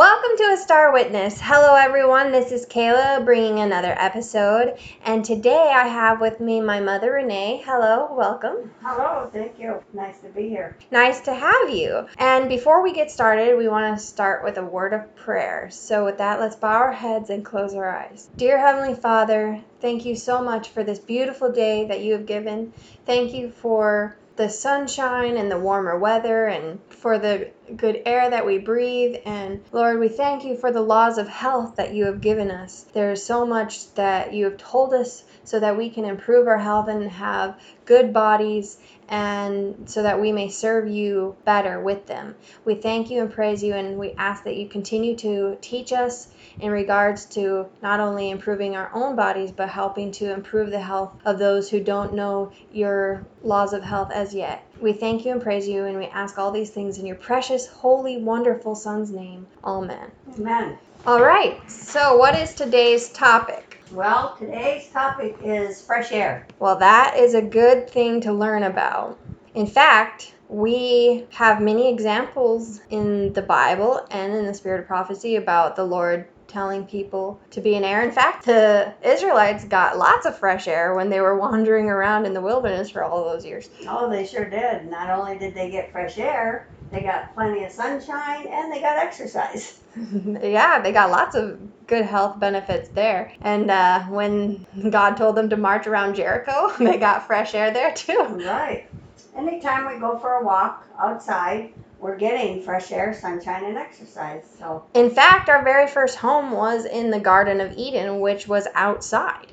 Welcome to A Star Witness. Hello, everyone. This is Kayla bringing another episode. And today I have with me my mother, Renee. Hello, welcome. Hello, thank you. Nice to be here. Nice to have you. And before we get started, we want to start with a word of prayer. So, with that, let's bow our heads and close our eyes. Dear Heavenly Father, thank you so much for this beautiful day that you have given. Thank you for the sunshine and the warmer weather and for the good air that we breathe. And Lord, we thank you for the laws of health that you have given us. There is so much that you have told us so that we can improve our health and have good bodies and so that we may serve you better with them. We thank you and praise you, and we ask that you continue to teach us in regards to not only improving our own bodies, but helping to improve the health of those who don't know your laws of health as yet. We thank you and praise you, and we ask all these things in your precious, holy, wonderful Son's name. Amen. Amen. All right, so what is today's topic? Well, today's topic is fresh air. Well, that is a good thing to learn about. In fact, we have many examples in the Bible and in the Spirit of Prophecy about the Lord telling people to be in air. In fact, the Israelites got lots of fresh air when they were wandering around in the wilderness for all those years. Oh, they sure did. Not only did they get fresh air, they got plenty of sunshine and they got exercise. yeah, they got lots of good health benefits there. And uh, when God told them to march around Jericho, they got fresh air there too. Right. Anytime we go for a walk outside, we're getting fresh air, sunshine, and exercise. So, In fact, our very first home was in the Garden of Eden, which was outside.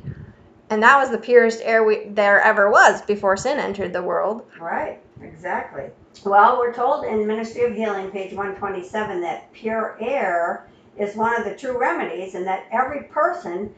And that was the purest air we, there ever was before sin entered the world. right, exactly. Well, we're told in Ministry of Healing, page 127, that pure air is one of the true remedies, and that every person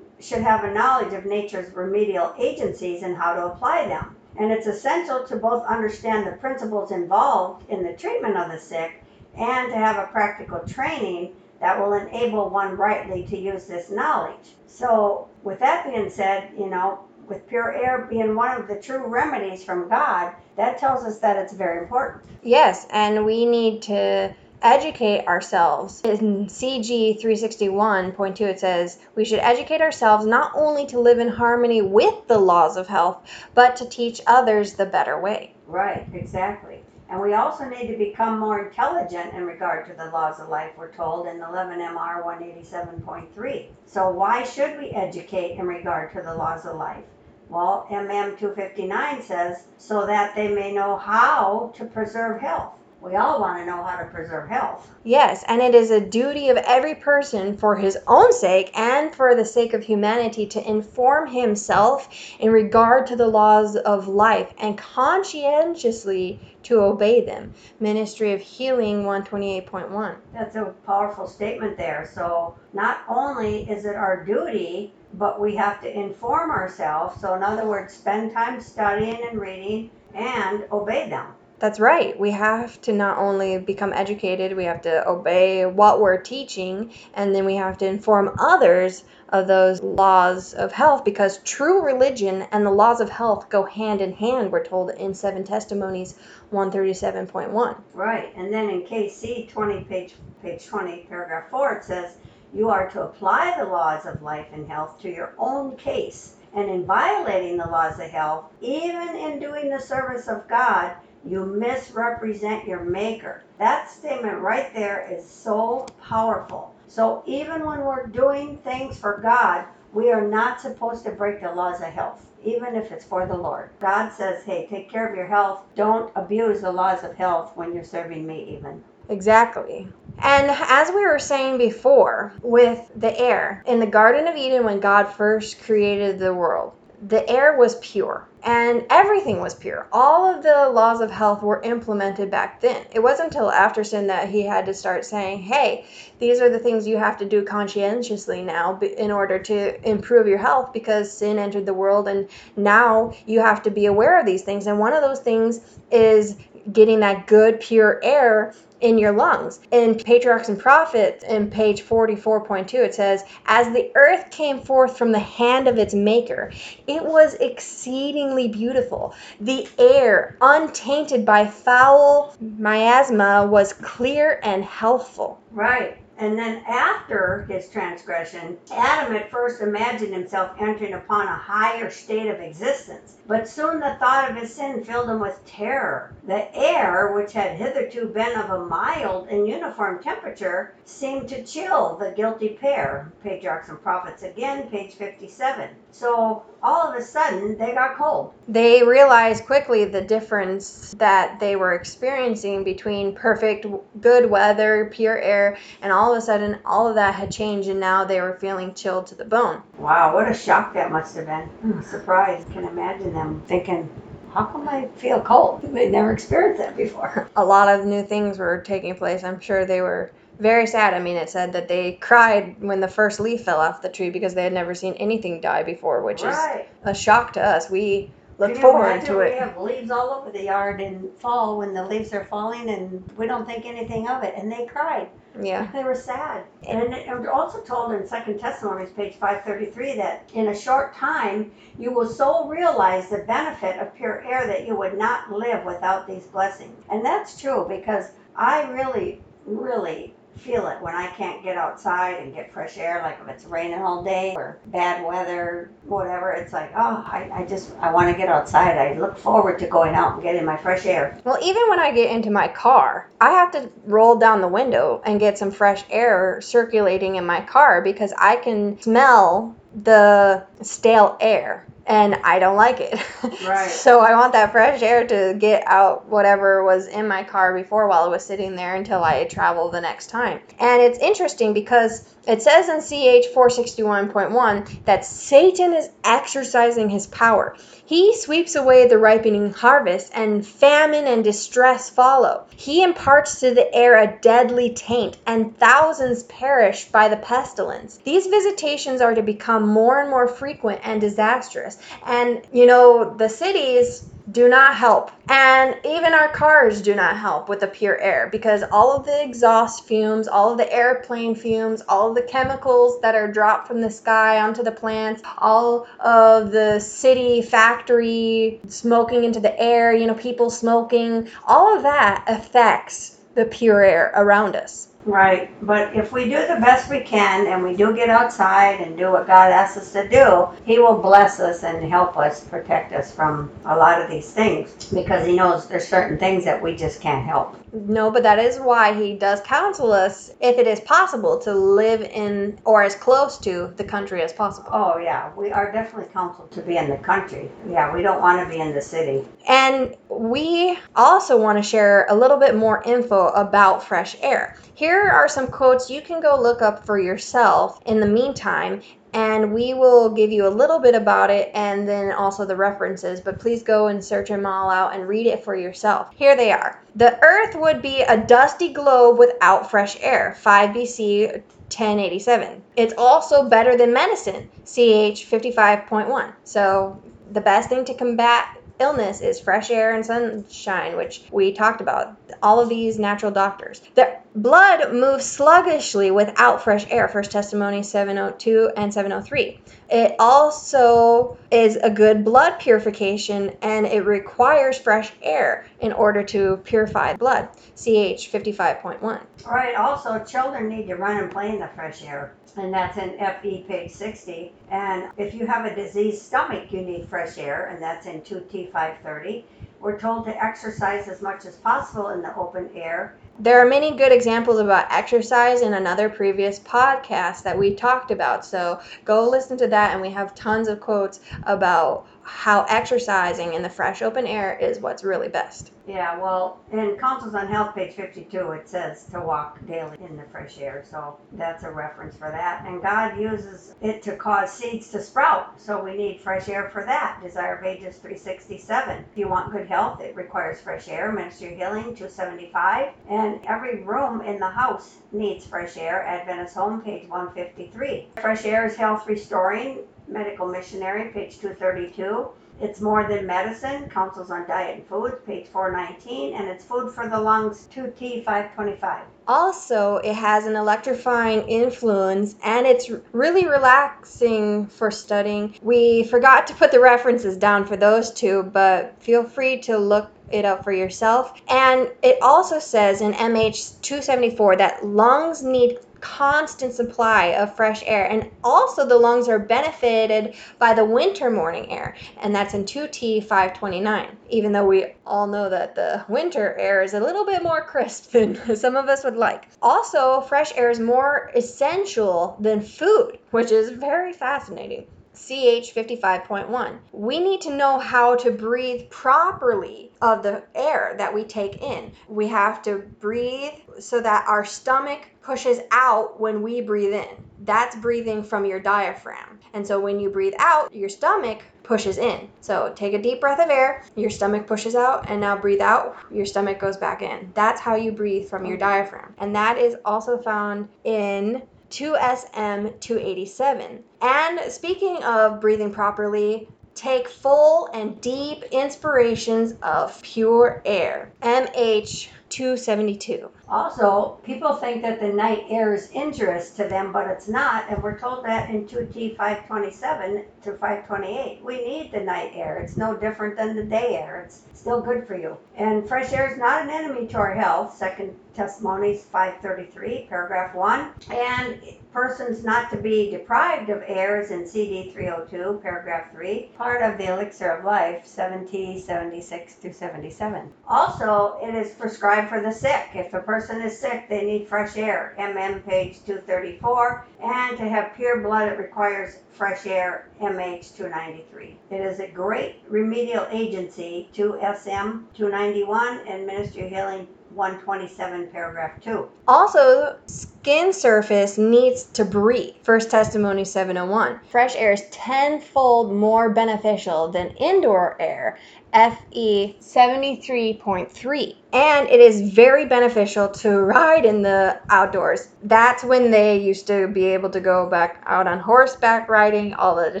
should have a knowledge of nature's remedial agencies and how to apply them. And it's essential to both understand the principles involved in the treatment of the sick and to have a practical training that will enable one rightly to use this knowledge. So, with that being said, you know, with pure air being one of the true remedies from God, that tells us that it's very important. Yes, and we need to educate ourselves. In CG 361.2, it says, We should educate ourselves not only to live in harmony with the laws of health, but to teach others the better way. Right, exactly. And we also need to become more intelligent in regard to the laws of life, we're told in 11 MR 187.3. So, why should we educate in regard to the laws of life? Well, MM 259 says, so that they may know how to preserve health. We all want to know how to preserve health. Yes, and it is a duty of every person for his own sake and for the sake of humanity to inform himself in regard to the laws of life and conscientiously to obey them. Ministry of Healing 128.1. That's a powerful statement there. So, not only is it our duty, but we have to inform ourselves. So, in other words, spend time studying and reading and obey them. That's right. We have to not only become educated, we have to obey what we're teaching, and then we have to inform others of those laws of health because true religion and the laws of health go hand in hand, we're told in Seven Testimonies 137.1. Right. And then in KC 20, page, page 20, paragraph 4, it says, You are to apply the laws of life and health to your own case. And in violating the laws of health, even in doing the service of God, you misrepresent your maker. That statement right there is so powerful. So even when we're doing things for God, we are not supposed to break the laws of health, even if it's for the Lord. God says, hey, take care of your health. Don't abuse the laws of health when you're serving me, even. Exactly. And as we were saying before, with the air, in the Garden of Eden, when God first created the world, the air was pure and everything was pure. All of the laws of health were implemented back then. It wasn't until after sin that he had to start saying, hey, these are the things you have to do conscientiously now in order to improve your health because sin entered the world and now you have to be aware of these things. And one of those things is getting that good, pure air in your lungs. In Patriarchs and Prophets, in page 44.2, it says, As the earth came forth from the hand of its maker, it was exceedingly beautiful. The air, untainted by foul miasma, was clear and healthful. Right. And then after his transgression, Adam at first imagined himself entering upon a higher state of existence. But soon the thought of his sin filled him with terror. The air, which had hitherto been of a mild and uniform temperature, seemed to chill the guilty pair. Patriarchs and Prophets again, page 57. So all of a sudden, they got cold. They realized quickly the difference that they were experiencing between perfect, good weather, pure air, and all of a sudden, all of that had changed, and now they were feeling chilled to the bone. Wow, what a shock that must have been. Hmm, Surprised. Can imagine them thinking, how come I feel cold? They never experienced that before. A lot of new things were taking place. I'm sure they were very sad. I mean, it said that they cried when the first leaf fell off the tree because they had never seen anything die before, which right. is a shock to us. We look you forward to We have leaves all over the yard in fall when the leaves are falling and we don't think anything of it. And they cried. Yeah. They were sad. And it- we're also told in Second Testimonies, page 533, that in a short time you will so realize the benefit of pure air that you would not live without these blessings. And that's true because I really, really feel it when I can't get outside and get fresh air, like if it's raining all day or bad weather, whatever. It's like, oh, I, I just, I want to get outside. I look forward to going out and getting my fresh air. Well, even when I get into my car, I have to roll down the window and get some fresh air circulating in my car because I can smell the stale air and I don't like it. Right. so I want that fresh air to get out whatever was in my car before while it was sitting there until I travel the next time. And it's interesting because it says in CH 461.1 that Satan is exercising his power. He sweeps away the ripening harvest, and famine and distress follow. He imparts to the air a deadly taint, and thousands perish by the pestilence. These visitations are to become more and more frequent and disastrous. And, you know, the cities do not help. And even our cars do not help with the pure air because all of the exhaust fumes, all of the airplane fumes, all of the chemicals that are dropped from the sky onto the plants, all of the city factory smoking into the air, you know, people smoking, all of that affects the pure air around us. Right, but if we do the best we can and we do get outside and do what God asks us to do, He will bless us and help us protect us from a lot of these things because He knows there's certain things that we just can't help. No, but that is why he does counsel us, if it is possible, to live in or as close to the country as possible. Oh, yeah, we are definitely counseled to be in the country. Yeah, we don't want to be in the city. And we also want to share a little bit more info about fresh air. Here are some quotes you can go look up for yourself in the meantime, and we will give you a little bit about it and then also the references. But please go and search them all out and read it for yourself. Here they are The earth would be a dusty globe without fresh air, 5 BC. 1087. It's also better than medicine, CH 55.1. So, the best thing to combat illness is fresh air and sunshine, which we talked about. All of these natural doctors. The blood moves sluggishly without fresh air. First Testimony 702 and 703. It also is a good blood purification and it requires fresh air in order to purify blood. CH 55.1. All right, also, children need to run and play in the fresh air. And that's in FE page 60. And if you have a diseased stomach, you need fresh air, and that's in 2T 530. We're told to exercise as much as possible in the open air. There are many good examples about exercise in another previous podcast that we talked about. So go listen to that, and we have tons of quotes about how exercising in the fresh open air is what's really best. Yeah, well, in Counsels on Health, page 52, it says to walk daily in the fresh air. So that's a reference for that. And God uses it to cause seeds to sprout. So we need fresh air for that. Desire of Ages 367. If you want good health, it requires fresh air. Ministry Healing 275. And every room in the house needs fresh air. Adventist Home, page 153. Fresh air is health restoring. Medical Missionary, page 232. It's more than medicine, Counsels on diet and foods, page 419, and it's food for the lungs, 2T 525. Also, it has an electrifying influence and it's really relaxing for studying. We forgot to put the references down for those two, but feel free to look it up for yourself. And it also says in MH 274 that lungs need constant supply of fresh air. And also, the lungs are benefited by the winter morning air, and that's in 2T 529. Even though we all know that the winter air is a little bit more crisp than some of us would like. Also, fresh air is more essential than food, which is very fascinating. CH 55.1. We need to know how to breathe properly of the air that we take in. We have to breathe so that our stomach pushes out when we breathe in. That's breathing from your diaphragm. And so when you breathe out, your stomach pushes in. So take a deep breath of air, your stomach pushes out, and now breathe out, your stomach goes back in. That's how you breathe from your diaphragm. And that is also found in 2SM 287. And speaking of breathing properly, take full and deep inspirations of pure air. MH 272. Also, people think that the night air is injurious to them, but it's not, and we're told that in 2T 527 to 528. We need the night air. It's no different than the day air. It's still good for you. And fresh air is not an enemy to our health. Second Testimonies 533, paragraph 1. And persons not to be deprived of air is in CD 302, paragraph 3, part of the elixir of life, 7T 76 through 77. Also, it is prescribed for the sick. If a person is sick, they need fresh air, MM page 234. And to have pure blood, it requires fresh air, MH 293. It is a great remedial agency, 2SM 291, and Ministry of Healing 127 paragraph 2 also skin surface needs to breathe first testimony 701 fresh air is tenfold more beneficial than indoor air fe 73.3 and it is very beneficial to ride in the outdoors. That's when they used to be able to go back out on horseback riding all of the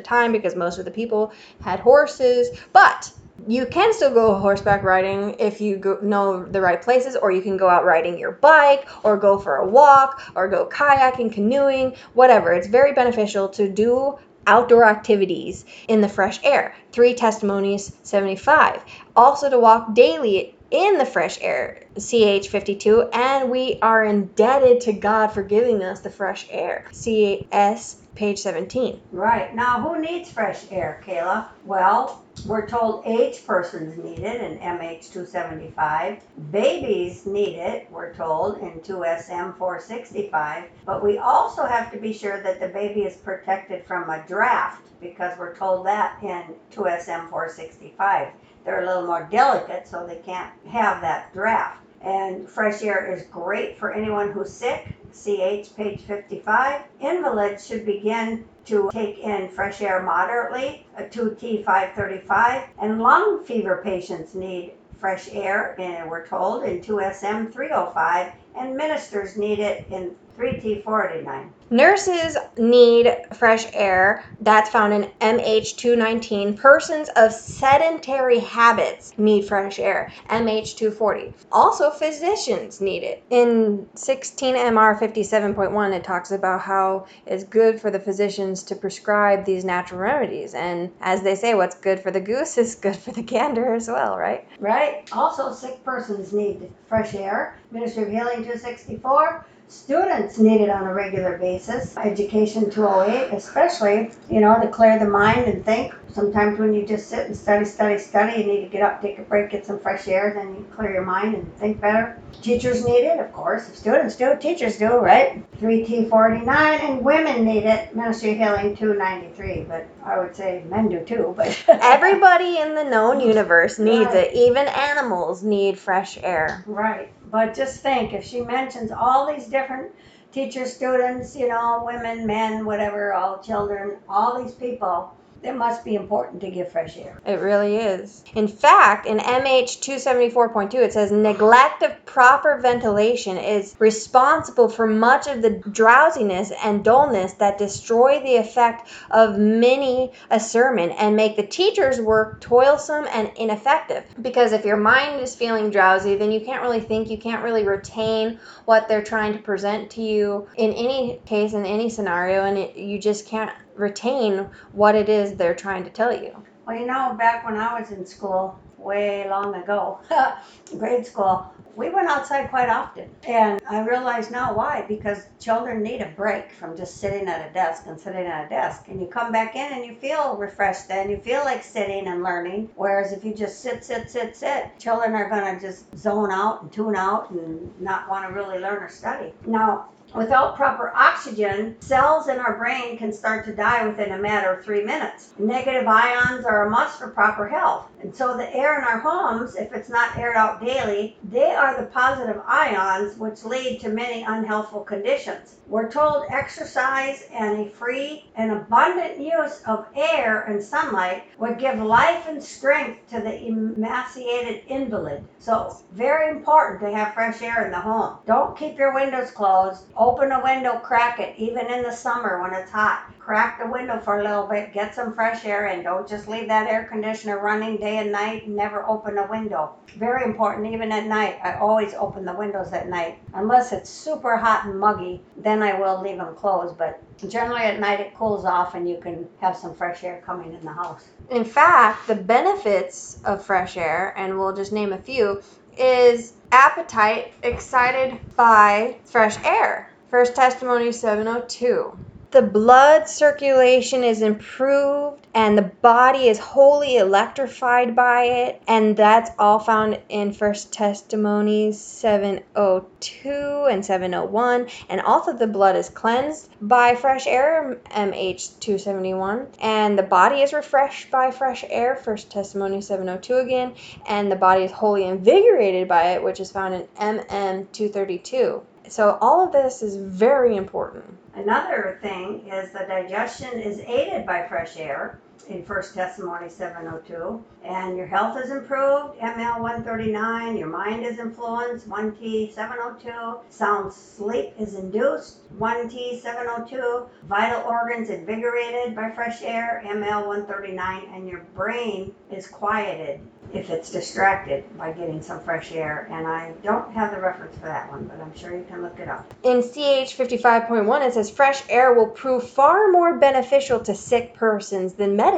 time because most of the people had horses. But you can still go horseback riding if you go, know the right places, or you can go out riding your bike, or go for a walk, or go kayaking, canoeing, whatever. It's very beneficial to do outdoor activities in the fresh air. Three testimonies, 75. Also to walk daily in the fresh air, CH 52, and we are indebted to God for giving us the fresh air, CS page 17. Right. Now, who needs fresh air, Kayla? Well, we're told age persons need it in MH 275. Babies need it, we're told, in 2SM 465. But we also have to be sure that the baby is protected from a draft because we're told that in 2SM 465. They're a little more delicate, so they can't have that draft. And fresh air is great for anyone who's sick. CH, page 55. Invalids should begin to take in fresh air moderately, a 2T 535. And lung fever patients need fresh air, and we're told, in 2SM 305. And ministers need it in 3T489. Nurses need fresh air. That's found in MH219. Persons of sedentary habits need fresh air. MH240. Also, physicians need it. In 16MR 57.1, it talks about how it's good for the physicians to prescribe these natural remedies. And as they say, what's good for the goose is good for the gander as well, right? Right. Also, sick persons need fresh air. Ministry of Healing 264 Students need it on a regular basis. Education 208, eh, especially, you know, to clear the mind and think. Sometimes when you just sit and study, study, study, you need to get up, take a break, get some fresh air, then you clear your mind and think better. Teachers need it, of course. If students do, teachers do, right? 3T49, and women need it. Ministry of Healing 293, but I would say men do too. But everybody in the known universe needs right. it. Even animals need fresh air. Right. But just think, if she mentions all these different teachers, students, you know, women, men, whatever, all children, all these people, it must be important to give fresh air. It really is. In fact, in MH 274.2, it says neglect of proper ventilation is responsible for much of the drowsiness and dullness that destroy the effect of many a sermon and make the teacher's work toilsome and ineffective. Because if your mind is feeling drowsy, then you can't really think, you can't really retain what they're trying to present to you in any case, in any scenario, and it, you just can't retain what it is they're trying to tell you. Well, you know, back when I was in school, way long ago, grade school, we went outside quite often. And I realize now why, because children need a break from just sitting at a desk and sitting at a desk. And you come back in and you feel refreshed then, you feel like sitting and learning. Whereas if you just sit, sit, sit, sit, children are going to just zone out and tune out and not want to really learn or study. Now, Without proper oxygen, cells in our brain can start to die within a matter of three minutes. Negative ions are a must for proper health. And so the air in our homes, if it's not aired out daily, they are the positive ions which lead to many unhealthful conditions. We're told exercise and a free and abundant use of air and sunlight would give life and strength to the emaciated invalid. So, very important to have fresh air in the home. Don't keep your windows closed. Open a window, crack it, even in the summer when it's hot crack the window for a little bit, get some fresh air in. Don't just leave that air conditioner running day and night never open a window. Very important, even at night. I always open the windows at night. Unless it's super hot and muggy, then I will leave them closed. But generally at night it cools off and you can have some fresh air coming in the house. In fact, the benefits of fresh air, and we'll just name a few, is appetite excited by fresh air. First Testimony 702 the blood circulation is improved and the body is wholly electrified by it and that's all found in first testimonies 702 and 701 and also the blood is cleansed by fresh air mh 271 and the body is refreshed by fresh air first testimony 702 again. And the body is wholly invigorated by it which is found in mm 232 so all of this is very important. Another thing is the digestion is aided by fresh air in First Testimony 702. And your health is improved, ML 139. Your mind is influenced, 1T 702. Sound sleep is induced, 1T 702. Vital organs invigorated by fresh air, ML 139. And your brain is quieted if it's distracted by getting some fresh air. And I don't have the reference for that one, but I'm sure you can look it up. In CH 55.1, it says fresh air will prove far more beneficial to sick persons than medicine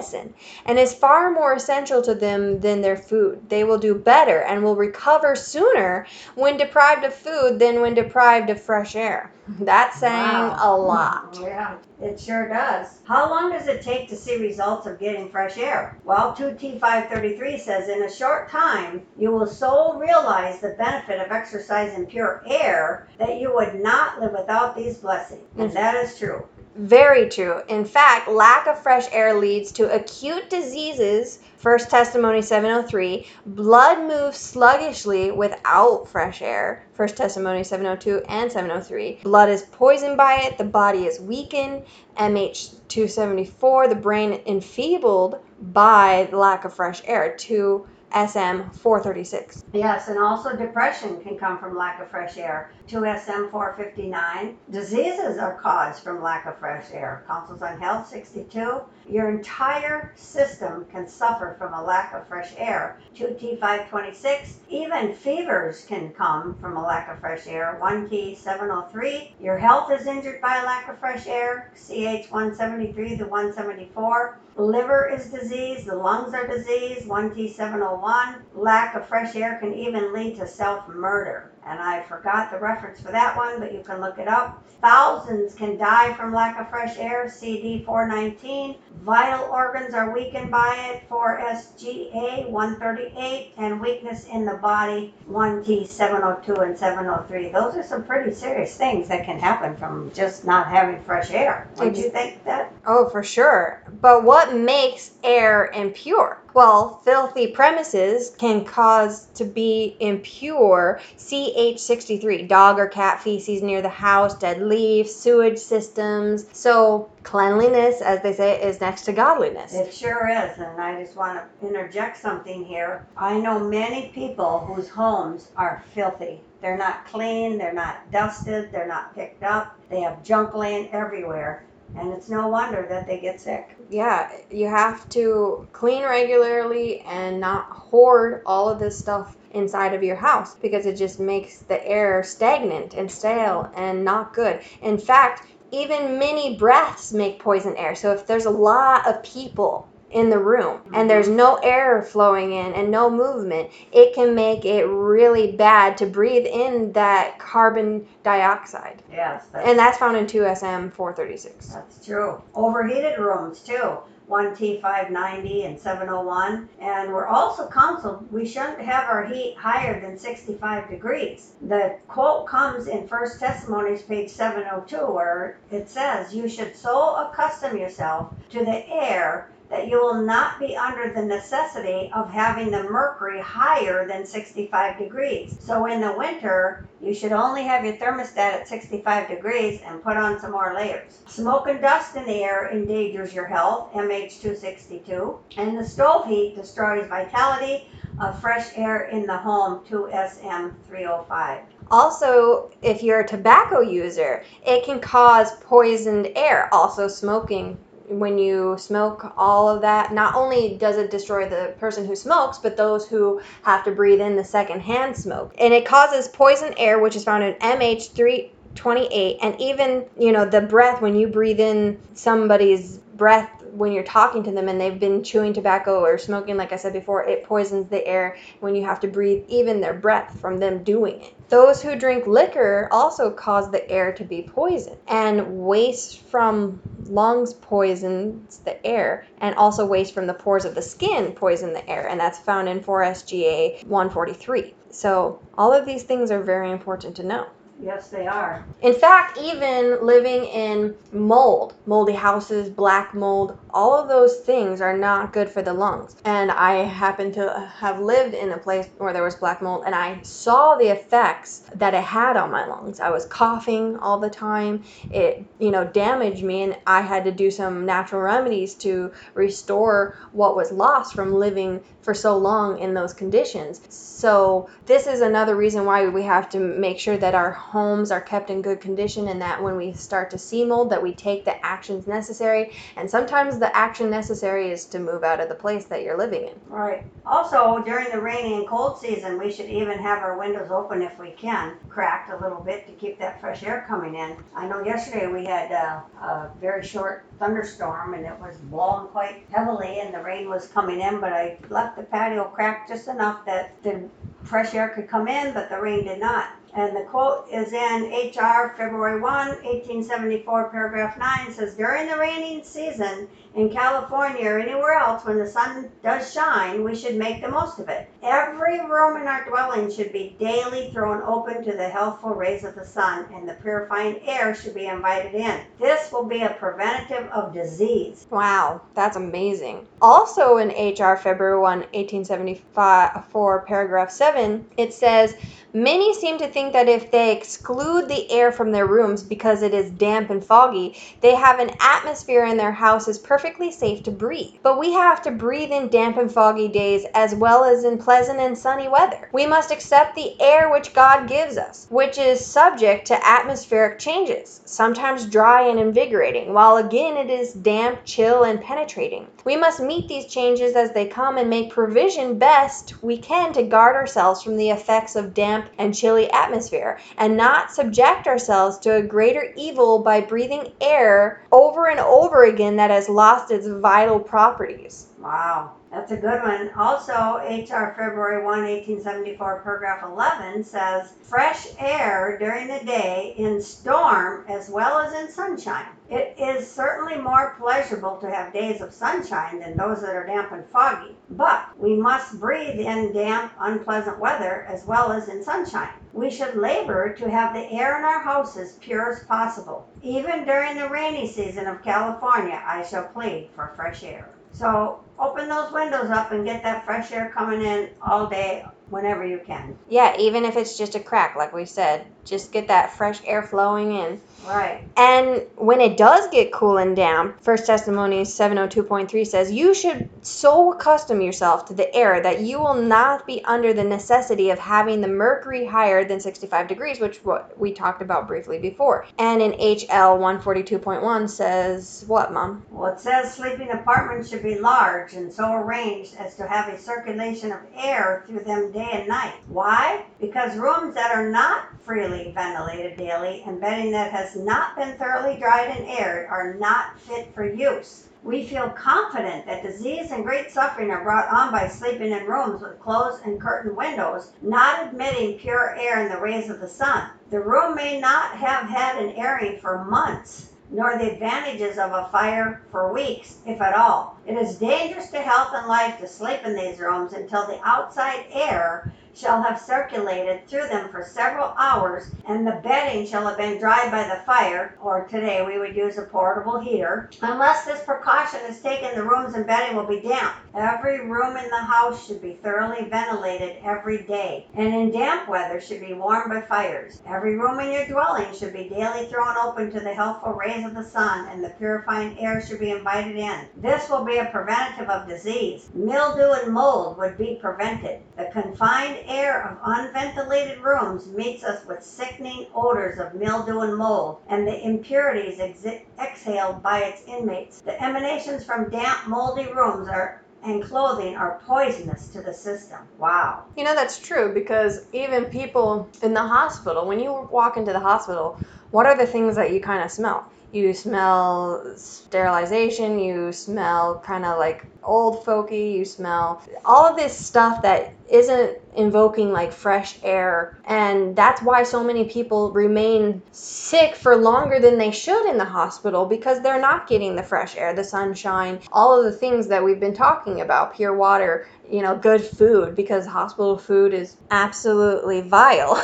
and is far more essential to them than their food. They will do better and will recover sooner when deprived of food than when deprived of fresh air. That's saying wow. a lot. Yeah, it sure does. How long does it take to see results of getting fresh air? Well, 2T533 says in a short time, you will so realize the benefit of exercise in pure air that you would not live without these blessings. And that is true. Very true. In fact, lack of fresh air leads to acute diseases. First Testimony 703. Blood moves sluggishly without fresh air. First Testimony 702 and 703. Blood is poisoned by it. The body is weakened. MH 274. The brain enfeebled by lack of fresh air. Two SM436. Yes, and also depression can come from lack of fresh air. 2SM459. Diseases are caused from lack of fresh air. Counsels on Health 62. Your entire system can suffer from a lack of fresh air. 2T526. Even fevers can come from a lack of fresh air. 1T703. Your health is injured by a lack of fresh air. CH173 to 174. Liver is diseased, the lungs are diseased, 1T701. Lack of fresh air can even lead to self murder and I forgot the reference for that one, but you can look it up. Thousands can die from lack of fresh air, CD 419. Vital organs are weakened by it, 4SGA 138, and weakness in the body, 1T 702 and 703. Those are some pretty serious things that can happen from just not having fresh air. Don't you think that? Oh, for sure. But what makes air impure? Well, filthy premises can cause to be impure CH63, dog or cat feces near the house, dead leaves, sewage systems. So, cleanliness, as they say, is next to godliness. It sure is. And I just want to interject something here. I know many people whose homes are filthy. They're not clean, they're not dusted, they're not picked up, they have junk laying everywhere and it's no wonder that they get sick. Yeah, you have to clean regularly and not hoard all of this stuff inside of your house because it just makes the air stagnant and stale and not good. In fact, even many breaths make poison air. So if there's a lot of people in the room and mm-hmm. there's no air flowing in and no movement, it can make it really bad to breathe in that carbon dioxide. Yes, that's, And that's found in 2SM 436. that's true. Overheated rooms too. 1T590 and 701. And we're also counseled we shouldn't have our heat higher than 65 degrees. The quote comes in First Testimonies, page 702, where it says, You should so accustom yourself to the air that you will not be under the necessity of having the mercury higher than 65 degrees. So in the winter, you should only have your thermostat at 65 degrees and put on some more layers. Smoke and dust in the air endangers your health, MH262, and the stove heat destroys vitality of fresh air in the home, 2SM305. Also, if you're a tobacco user, it can cause poisoned air. Also, smoking. When you smoke all of that, not only does it destroy the person who smokes, but those who have to breathe in the secondhand smoke. And it causes poison air, which is found in MH328. And even, you know, the breath, when you breathe in somebody's breath when you're talking to them and they've been chewing tobacco or smoking, like I said before, it poisons the air when you have to breathe even their breath from them doing it. Those who drink liquor also cause the air to be poisoned, and waste from lungs poisons the air, and also waste from the pores of the skin poison the air, and that's found in 4SGA 143. So, all of these things are very important to know. Yes, they are. In fact, even living in mold, moldy houses, black mold, all of those things are not good for the lungs. And I happen to have lived in a place where there was black mold and I saw the effects that it had on my lungs. I was coughing all the time. It, you know, damaged me and I had to do some natural remedies to restore what was lost from living for so long in those conditions. So, this is another reason why we have to make sure that our homes are kept in good condition and that when we start to see mold that we take the actions necessary and sometimes the action necessary is to move out of the place that you're living in Right. Also, during the rainy and cold season, we should even have our windows open if we can, cracked a little bit to keep that fresh air coming in. I know yesterday we had uh, a very short thunderstorm and it was blowing quite heavily and the rain was coming in, but I left the patio cracked just enough that the fresh air could come in, but the rain did not. And the quote is in HR February 1, 1874, paragraph 9 says, During the raining season in California or anywhere else, when the sun does shine, we should make the most of it. Every room in our dwelling should be daily thrown open to the healthful rays of the sun, and the purifying air should be invited in. This will be a preventative of disease. wow that's amazing also in hr february 1 1874 paragraph 7 it says Many seem to think that if they exclude the air from their rooms because it is damp and foggy, they have an atmosphere in their houses perfectly safe to breathe. But we have to breathe in damp and foggy days as well as in pleasant and sunny weather. We must accept the air which God gives us, which is subject to atmospheric changes, sometimes dry and invigorating, while again it is damp, chill, and penetrating. We must meet these changes as they come and make provision best we can to guard ourselves from the effects of damp and chilly atmosphere, and not subject ourselves to a greater evil by breathing air over and over again that has lost its vital properties. Wow, that's a good one. Also, HR February 1, 1874, paragraph 11 says fresh air during the day in storm as well as in sunshine. It is certainly more pleasurable to have days of sunshine than those that are damp and foggy, but we must breathe in damp, unpleasant weather as well as in sunshine. We should labor to have the air in our houses pure as possible. Even during the rainy season of California, I shall plead for fresh air. So open those windows up and get that fresh air coming in all day, whenever you can. Yeah, even if it's just a crack, like we said, just get that fresh air flowing in. Right. And when it does get cool and damp, First Testimonies 702.3 says, You should so accustom yourself to the air that you will not be under the necessity of having the mercury higher than 65 degrees, which what we talked about briefly before. And in HL 142.1 says, What, Mom? Well, it says sleeping apartments should be large and so arranged as to have a circulation of air through them day and night. Why? Because rooms that are not freely ventilated daily, and bedding that has not been thoroughly dried and aired are not fit for use. We feel confident that disease and great suffering are brought on by sleeping in rooms with closed and curtained windows, not admitting pure air and the rays of the sun. The room may not have had an airing for months, nor the advantages of a fire for weeks, if at all. It is dangerous to health and life to sleep in these rooms until the outside air shall have circulated through them for several hours, and the bedding shall have been dried by the fire, or today we would use a portable heater. Unless this precaution is taken, the rooms and bedding will be damp. Every room in the house should be thoroughly ventilated every day, and in damp weather should be warmed by fires. Every room in your dwelling should be daily thrown open to the healthful rays of the sun, and the purifying air should be invited in. This will be a preventative of disease. Mildew and mold would be prevented. The confined air of unventilated rooms meets us with sickening odors of mildew and mold, and the impurities ex- exhaled by its inmates. The emanations from damp, moldy rooms are and clothing are poisonous to the system. Wow. You know, that's true because even people in the hospital, when you walk into the hospital, what are the things that you kind of smell? You smell sterilization, you smell kind of like old folky, you smell all of this stuff that isn't invoking like fresh air. And that's why so many people remain sick for longer than they should in the hospital because they're not getting the fresh air, the sunshine, all of the things that we've been talking about pure water, you know, good food because hospital food is absolutely vile.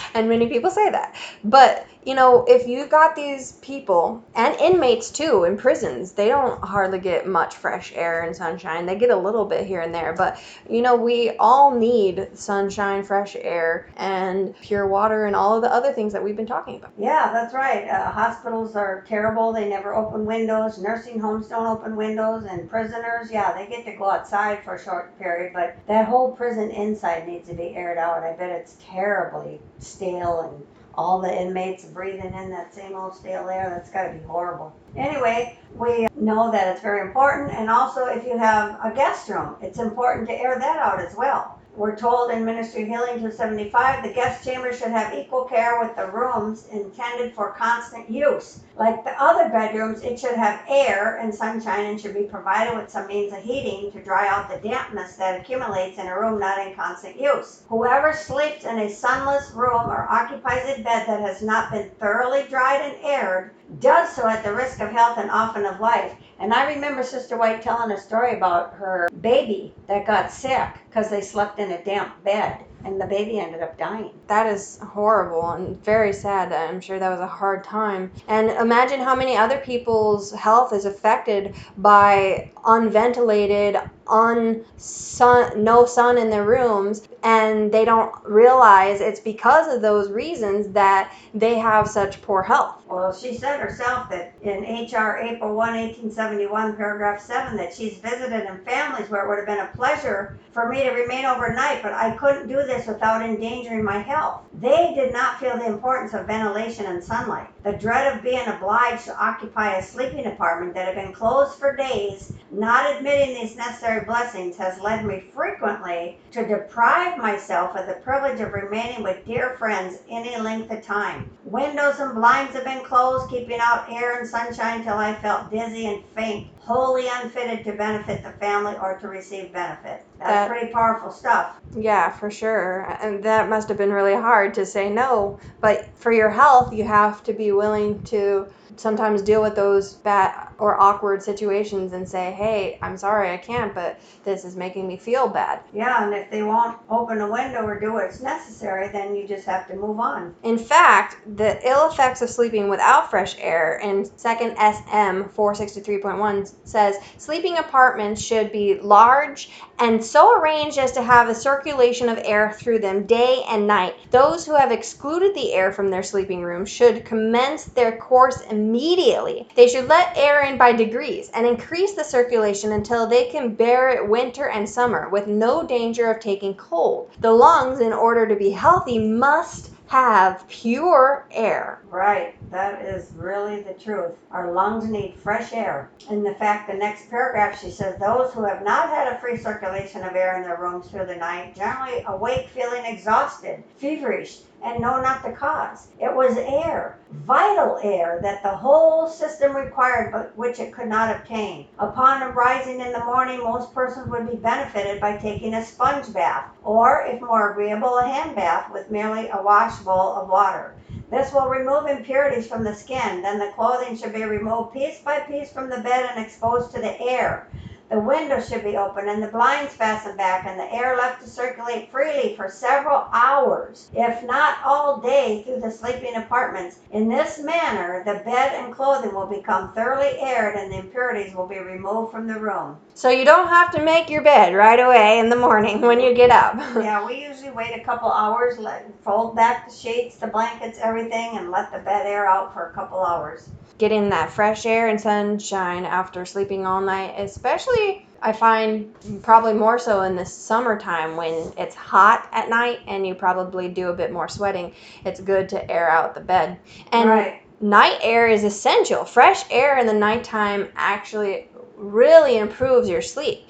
and many people say that. But you know, if you got these people and inmates too in prisons, they don't hardly get much fresh air and sunshine. They get a little bit here and there, but you know, we all need sunshine, fresh air, and pure water, and all of the other things that we've been talking about. Yeah, that's right. Uh, hospitals are terrible. They never open windows. Nursing homes don't open windows. And prisoners, yeah, they get to go outside for a short period, but that whole prison inside needs to be aired out. I bet it's terribly stale and all the inmates breathing in that same old stale air. That's got to be horrible. Anyway, we know that it's very important. And also, if you have a guest room, it's important to air that out as well. We're told in Ministry Healing 275 the guest chamber should have equal care with the rooms intended for constant use. Like the other bedrooms, it should have air and sunshine and should be provided with some means of heating to dry out the dampness that accumulates in a room not in constant use. Whoever sleeps in a sunless room or occupies a bed that has not been thoroughly dried and aired does so at the risk of health and often of life. And I remember Sister White telling a story about her baby that got sick because they slept in a damp bed and the baby ended up dying. That is horrible and very sad. I'm sure that was a hard time. And imagine how many other people's health is affected by unventilated, un sun, no sun in their rooms, and they don't realize it's because of those reasons that they have such poor health. Well, she said herself that in H.R. April 1, 1871, paragraph 7, that she's visited in families where it would have been a pleasure for me to remain overnight, but I couldn't do this without endangering my health. They did not feel the importance of ventilation and sunlight. The dread of being obliged to occupy a sleeping apartment that had been closed for days, not admitting these necessary blessings, has led me frequently to deprive myself of the privilege of remaining with dear friends any length of time. Windows and blinds have been closed, keeping out air and sunshine till I felt dizzy and faint, wholly unfitted to benefit the family or to receive benefit. That's That- pretty powerful stuff. Yeah, for sure. And that must have been really hard to say no. But for your health, you have to be willing to sometimes deal with those bad or awkward situations and say, hey, I'm sorry, I can't, but this is making me feel bad. Yeah, and if they won't open a window or do what's necessary, then you just have to move on. In fact, the ill effects of sleeping without fresh air in 2nd SM 463.1 says sleeping apartments should be large and so arranged as to have a circulation of air through them day and night. Those who have excluded the air from their sleeping room should commence their course immediately. They should let air in by degrees and increase the circulation until they can bear it winter and summer with no danger of taking cold. The lungs, in order to be healthy, must have pure air. Right, that is really the truth. Our lungs need fresh air. In the fact, the next paragraph, she says, those who have not had a free circulation of air in their rooms through the night generally awake feeling exhausted, feverish, and know not the cause. It was air, vital air, that the whole system required, but which it could not obtain. Upon rising in the morning, most persons would be benefited by taking a sponge bath, or, if more agreeable, a hand bath with merely a wash bowl of water. This will remove impurities from the skin. Then the clothing should be removed piece by piece from the bed and exposed to the air. The windows should be open and the blinds fastened back and the air left to circulate freely for several hours, if not all day, through the sleeping apartments. In this manner, the bed and clothing will become thoroughly aired and the impurities will be removed from the room. So you don't have to make your bed right away in the morning when you get up. Yeah, we usually wait a couple hours, let fold back the sheets, the blankets, everything, and let the bed air out for a couple hours. Getting that fresh air and sunshine after sleeping all night, especially I find probably more so in the summertime when it's hot at night and you probably do a bit more sweating. It's good to air out the bed. And right. night air is essential. Fresh air in the nighttime actually really improves your sleep.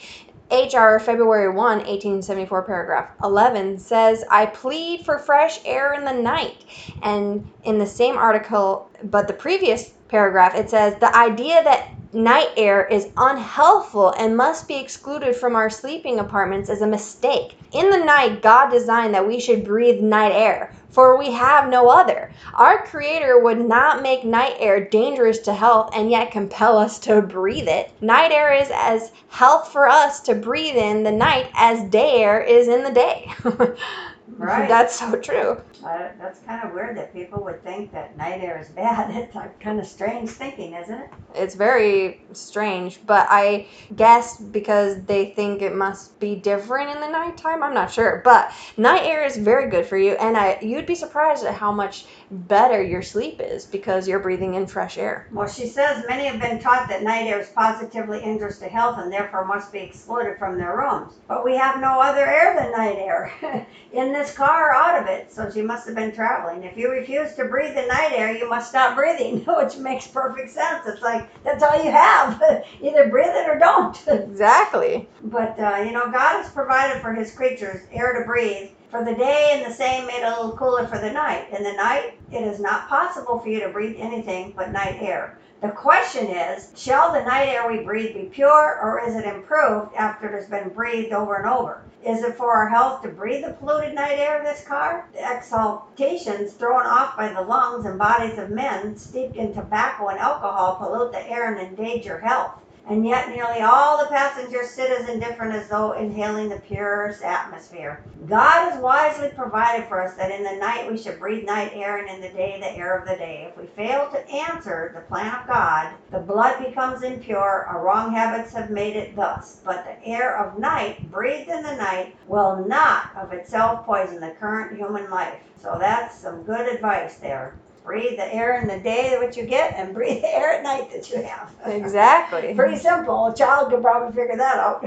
HR February 1, 1874, paragraph 11 says, I plead for fresh air in the night. And in the same article, but the previous paragraph, it says, the idea that night air is unhealthful and must be excluded from our sleeping apartments is a mistake. In the night, God designed that we should breathe night air, for we have no other. Our Creator would not make night air dangerous to health and yet compel us to breathe it. Night air is as health for us to breathe in the night as day air is in the day. Right. That's so true. Uh, that's kind of weird that people would think that night air is bad. It's like kind of strange thinking, isn't it? It's very strange, but I guess because they think it must be different in the nighttime. I'm not sure, but night air is very good for you, and I you'd be surprised at how much better your sleep is because you're breathing in fresh air. Well, she says many have been taught that night air is positively injurious to health and therefore must be excluded from their rooms. But we have no other air than night air in this car or out of it, so she must have been traveling. If you refuse to breathe the night air, you must stop breathing, which makes perfect sense. It's like that's all you have. Either breathe it or don't. Exactly. But uh, you know, God has provided for His creatures air to breathe for the day, and the same made a little cooler for the night. In the night, it is not possible for you to breathe anything but night air. The question is, shall the night air we breathe be pure, or is it improved after it has been breathed over and over? Is it for our health to breathe the polluted night air of this car? The exhalations thrown off by the lungs and bodies of men steeped in tobacco and alcohol pollute the air and endanger health and yet nearly all the passengers sit as indifferent as though inhaling the purest atmosphere. God has wisely provided for us that in the night we should breathe night air and in the day the air of the day. If we fail to answer the plan of God, the blood becomes impure, our wrong habits have made it thus. But the air of night, breathed in the night, will not of itself poison the current human life. So that's some good advice there breathe the air in the day that you get and breathe the air at night that you have. Exactly. Pretty simple. A child could probably figure that out.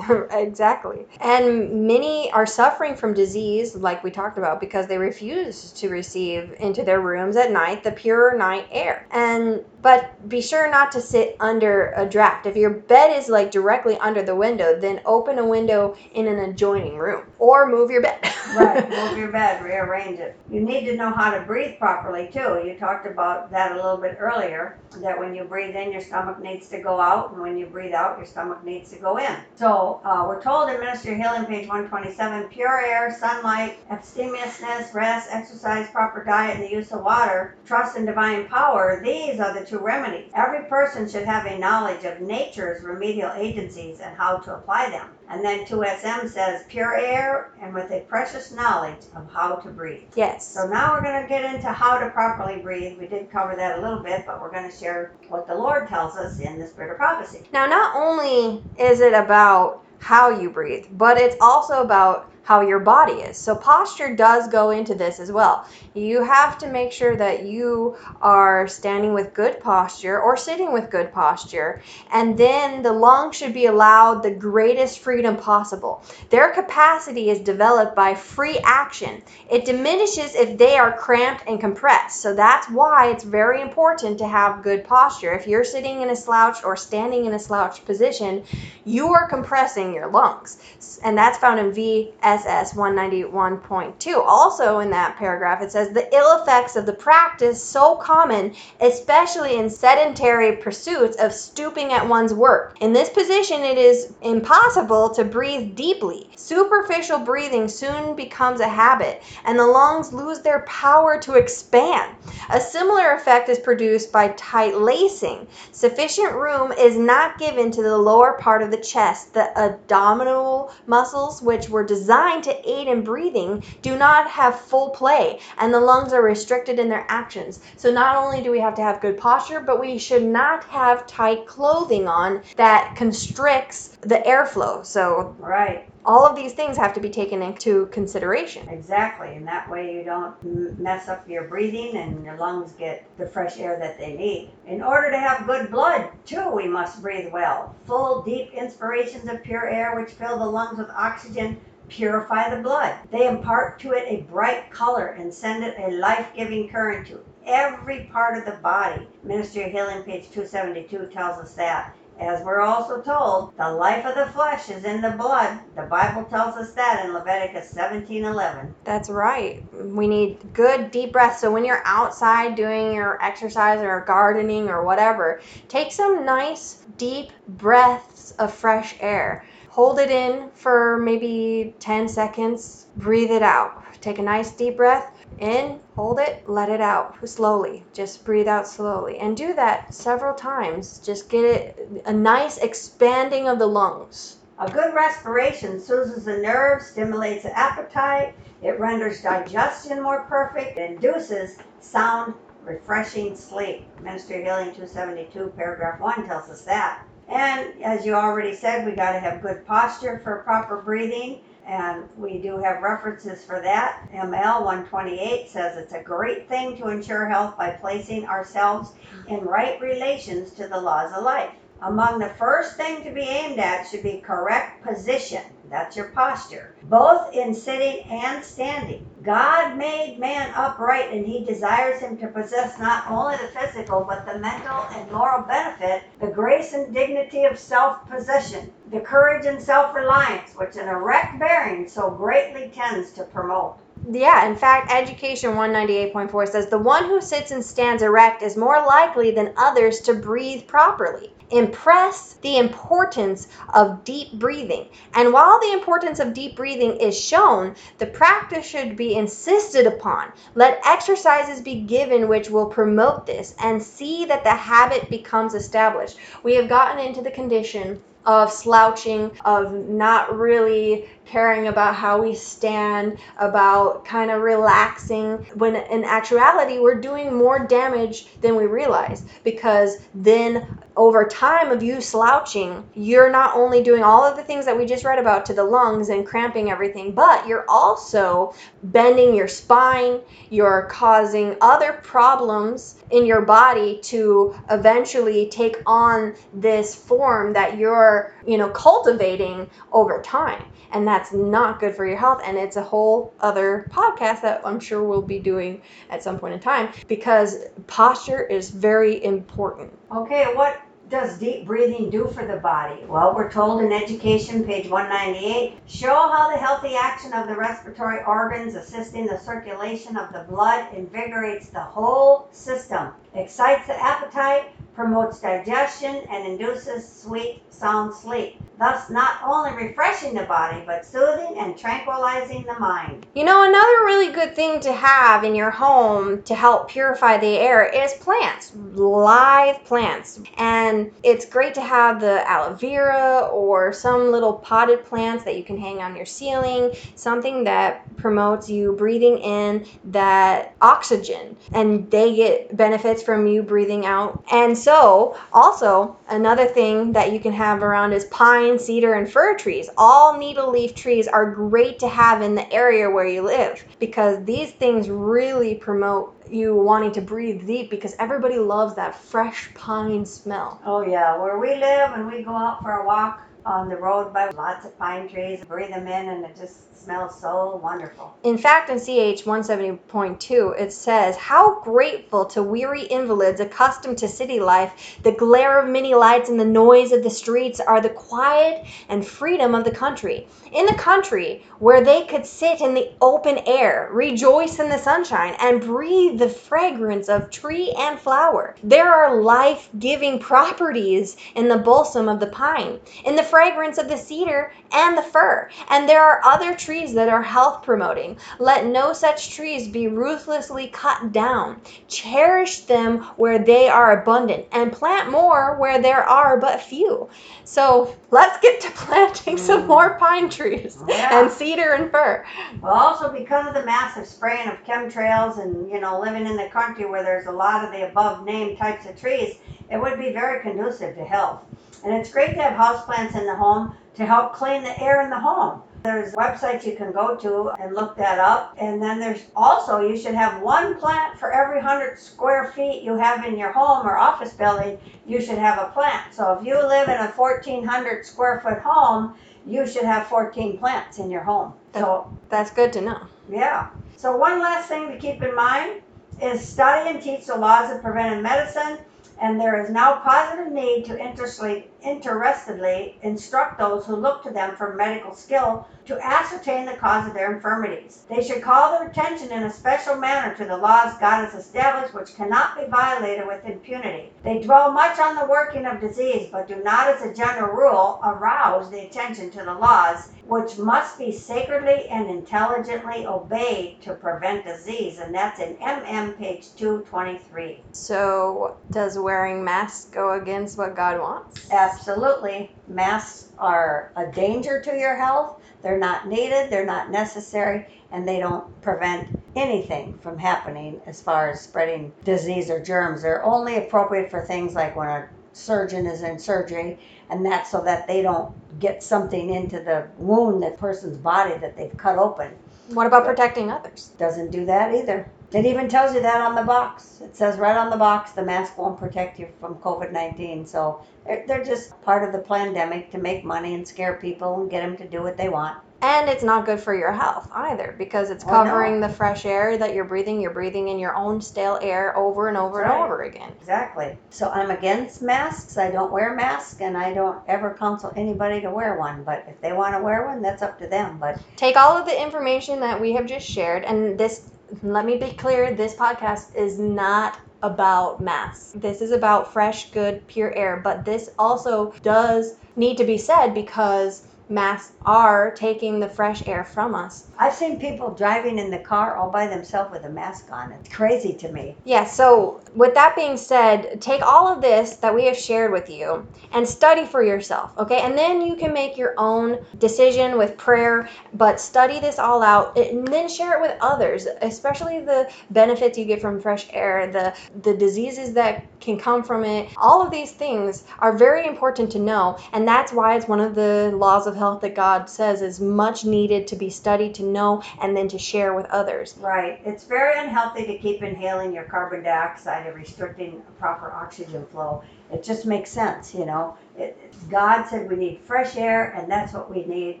exactly. And many are suffering from disease, like we talked about, because they refuse to receive into their rooms at night the pure night air. And but be sure not to sit under a draft. If your bed is like directly under the window, then open a window in an adjoining room or move your bed. right, move your bed, rearrange it. You need to know how to breathe properly too. You talked about that a little bit earlier. That when you breathe in, your stomach needs to go out, and when you breathe out, your stomach needs to go in. So uh, we're told in Ministry Healing, page 127, pure air, sunlight, abstemiousness, rest, exercise, proper diet, and the use of water, trust in divine power. These are the two remedies. Every person should have a knowledge of nature's remedial agencies and how to apply them. And then 2SM says pure air and with a precious knowledge of how to breathe. Yes. So now we're going to get into how to properly breathe. We did cover that a little bit, but we're going to share what the Lord tells us in the Spirit of Prophecy. Now, not only is it about how you breathe, but it's also about how your body is. So posture does go into this as well. You have to make sure that you are standing with good posture or sitting with good posture, and then the lungs should be allowed the greatest freedom possible. Their capacity is developed by free action. It diminishes if they are cramped and compressed. So that's why it's very important to have good posture. If you're sitting in a slouched or standing in a slouched position, you are compressing your lungs. And that's found in VS SS 191.2. Also, in that paragraph, it says the ill effects of the practice so common, especially in sedentary pursuits of stooping at one's work. In this position, it is impossible to breathe deeply. Superficial breathing soon becomes a habit, and the lungs lose their power to expand. A similar effect is produced by tight lacing. Sufficient room is not given to the lower part of the chest. The abdominal muscles, which were designed to aid in breathing, do not have full play, and the lungs are restricted in their actions. So, not only do we have to have good posture, but we should not have tight clothing on that constricts the airflow. So, Right, all of these things have to be taken into consideration. exactly. And that way you don't mess up your breathing and your lungs get the fresh air that they need. In order to have good blood, too, we must breathe well. Full, deep inspirations of pure air, which fill the lungs with oxygen, purify the blood. They impart to it a bright color and send it a life giving current to every part of the body. Ministry of Healing, page 272, tells us that. As we're also told, the life of the flesh is in the blood. The Bible tells us that in Leviticus 17:11. That's right. We need good deep breaths. So when you're outside doing your exercise or gardening or whatever, take some nice deep breaths of fresh air. Hold it in for maybe 10 seconds, breathe it out. Take a nice deep breath in, hold it, let it out slowly. Just breathe out slowly. And do that several times. Just get it a nice expanding of the lungs. A good respiration soothes the nerves, stimulates the appetite, it renders digestion more perfect, induces sound, refreshing sleep. Ministry Healing 272, paragraph 1 tells us that. And as you already said, we got to have good posture for proper breathing. And we do have references for that. ML 128 says it's a great thing to ensure health by placing ourselves in right relations to the laws of life. Among the first thing to be aimed at should be correct position. That's your posture, both in sitting and standing. God made man upright and he desires him to possess not only the physical but the mental and moral benefit, the grace and dignity of self possession, the courage and self reliance which an erect bearing so greatly tends to promote. Yeah, in fact, Education 198.4 says the one who sits and stands erect is more likely than others to breathe properly. Impress the importance of deep breathing. And while the importance of deep breathing is shown, the practice should be insisted upon. Let exercises be given which will promote this and see that the habit becomes established. We have gotten into the condition of slouching, of not really caring about how we stand, about kind of relaxing, when in actuality, we're doing more damage than we realize. Because then, over time of you slouching, you're not only doing all of the things that we just read about to the lungs and cramping everything, but you're also bending your spine, you're causing other problems in your body to eventually take on this form that you're, you know, cultivating over time and that's not good for your health and it's a whole other podcast that i'm sure we'll be doing at some point in time because posture is very important Okay, what does deep breathing do for the body? Well, we're told in Education, page 198, show how the healthy action of the respiratory organs assisting the circulation of the blood invigorates the whole system, excites the appetite, promotes digestion, and induces sweet, sound sleep, thus not only refreshing the body, but soothing and tranquilizing the mind. you know another really good thing to have in your home to help purify the air is plants live plants and it's great to have the aloe vera or some little potted plants that you can hang on your ceiling something that promotes you breathing in that oxygen and they get benefits from you breathing out and so also another thing that you can have around is pine cedar and fir trees all needle leaf trees are great to have in the area where you live because these things really promote you wanting to breathe deep because everybody loves that fresh pine smell. Oh yeah, where we live and we go out for a walk on the road by lots of pine trees, breathe them in, and it just smells so wonderful. In fact, in CH 170.2, it says, How grateful to weary invalids accustomed to city life, the glare of many lights and the noise of the streets are the quiet and freedom of the country. In the country, where they could sit in the open air, rejoice in the sunshine, and breathe the fragrance of tree and flower. There are life giving properties in the balsam of the pine, in the fragrance of the cedar and the fir, and there are other trees that are health promoting. Let no such trees be ruthlessly cut down. Cherish them where they are abundant, and plant more where there are but few. So let's get to planting some Mm. more pine trees Yeah. and cedar and fir. Well, also because of the massive spraying of chemtrails and you know living in the country where there's a lot of the above named types of trees, it would be very conducive to health. And it's great to have houseplants in the home to help clean the air in the home. There's websites you can go to and look that up. And then there's also you should have one plant for every hundred square feet you have in your home or office building. You should have a plant. So if you live in a 1,400 square foot home, you should have 14 plants in your home. So That's good to know. yeah. So one last thing to keep in mind is study and teach the laws of preventive medicine, and there is now positive need to interestedly instruct those who look to them for medical skill to ascertain the cause of their infirmities. They should call their attention in a special manner to the laws God has established, which cannot be violated with impunity. They dwell much on the working of disease, but do not, as a general rule, arouse the attention to the laws which must be sacredly and intelligently obeyed to prevent disease. And that's in MM page 223. So, does wearing masks go against what God wants? Absolutely. Masks are a danger to your health. They're not needed, they're not necessary, and they don't prevent anything from happening as far as spreading disease or germs. They're only appropriate for things like when a surgeon is in surgery, and that's so that they don't get something into the wound, that person's body that they've cut open. What about protecting others? Doesn't do that either. It even tells you that on the box. It says right on the box the mask won't protect you from COVID 19. So they're, just part of the pandemic to make money and scare people and get them to do what they want. And it's not good for your health either because it's Oh, no. covering the fresh air that you're breathing. You're breathing in your own stale air over and over That's and right. over again. Exactly. So I'm against masks. I don't wear masks and I don't ever counsel anybody to wear one. But if they want to wear one, that's up to them. But Take all of the information that we have just shared, and this, let me be clear this podcast is not about masks. This is about fresh, good, pure air. But this also does need to be said because masks are taking the fresh air from us. I've seen people driving in the car all by themselves with a mask on. It's crazy to me. Yeah, so with that being said, take all of this that we have shared with you and study for yourself, okay? And then you can make your own decision with prayer, but study this all out and then share it with others, especially the benefits you get from fresh air, the the diseases that can come from it. All of these things are very important to know, and that's why it's one of the laws of health that God says is much needed to be studied to know and then to share with others. Right. It's very unhealthy to keep inhaling your carbon dioxide and restricting proper oxygen flow. It just makes sense, you know. It, God said we need fresh air, and that's what we need,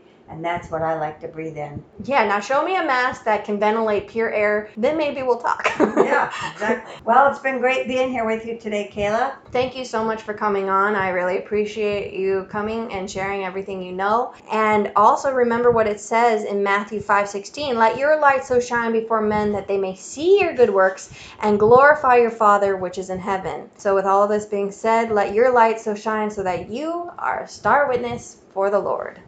and that's what I like to breathe in. Yeah, now show me a mask that can ventilate pure air, then maybe we'll talk. Yeah, exactly. Well, it's been great being here with you today, Kayla. Thank you so much for coming on. I really appreciate you coming and sharing everything you know. And also remember what it says in Matthew 5:16, "Let your light so shine before men that they may see your good works and glorify your Father which is in heaven." So with all of this being said, let your light so shine so that you are a star witness for the Lord.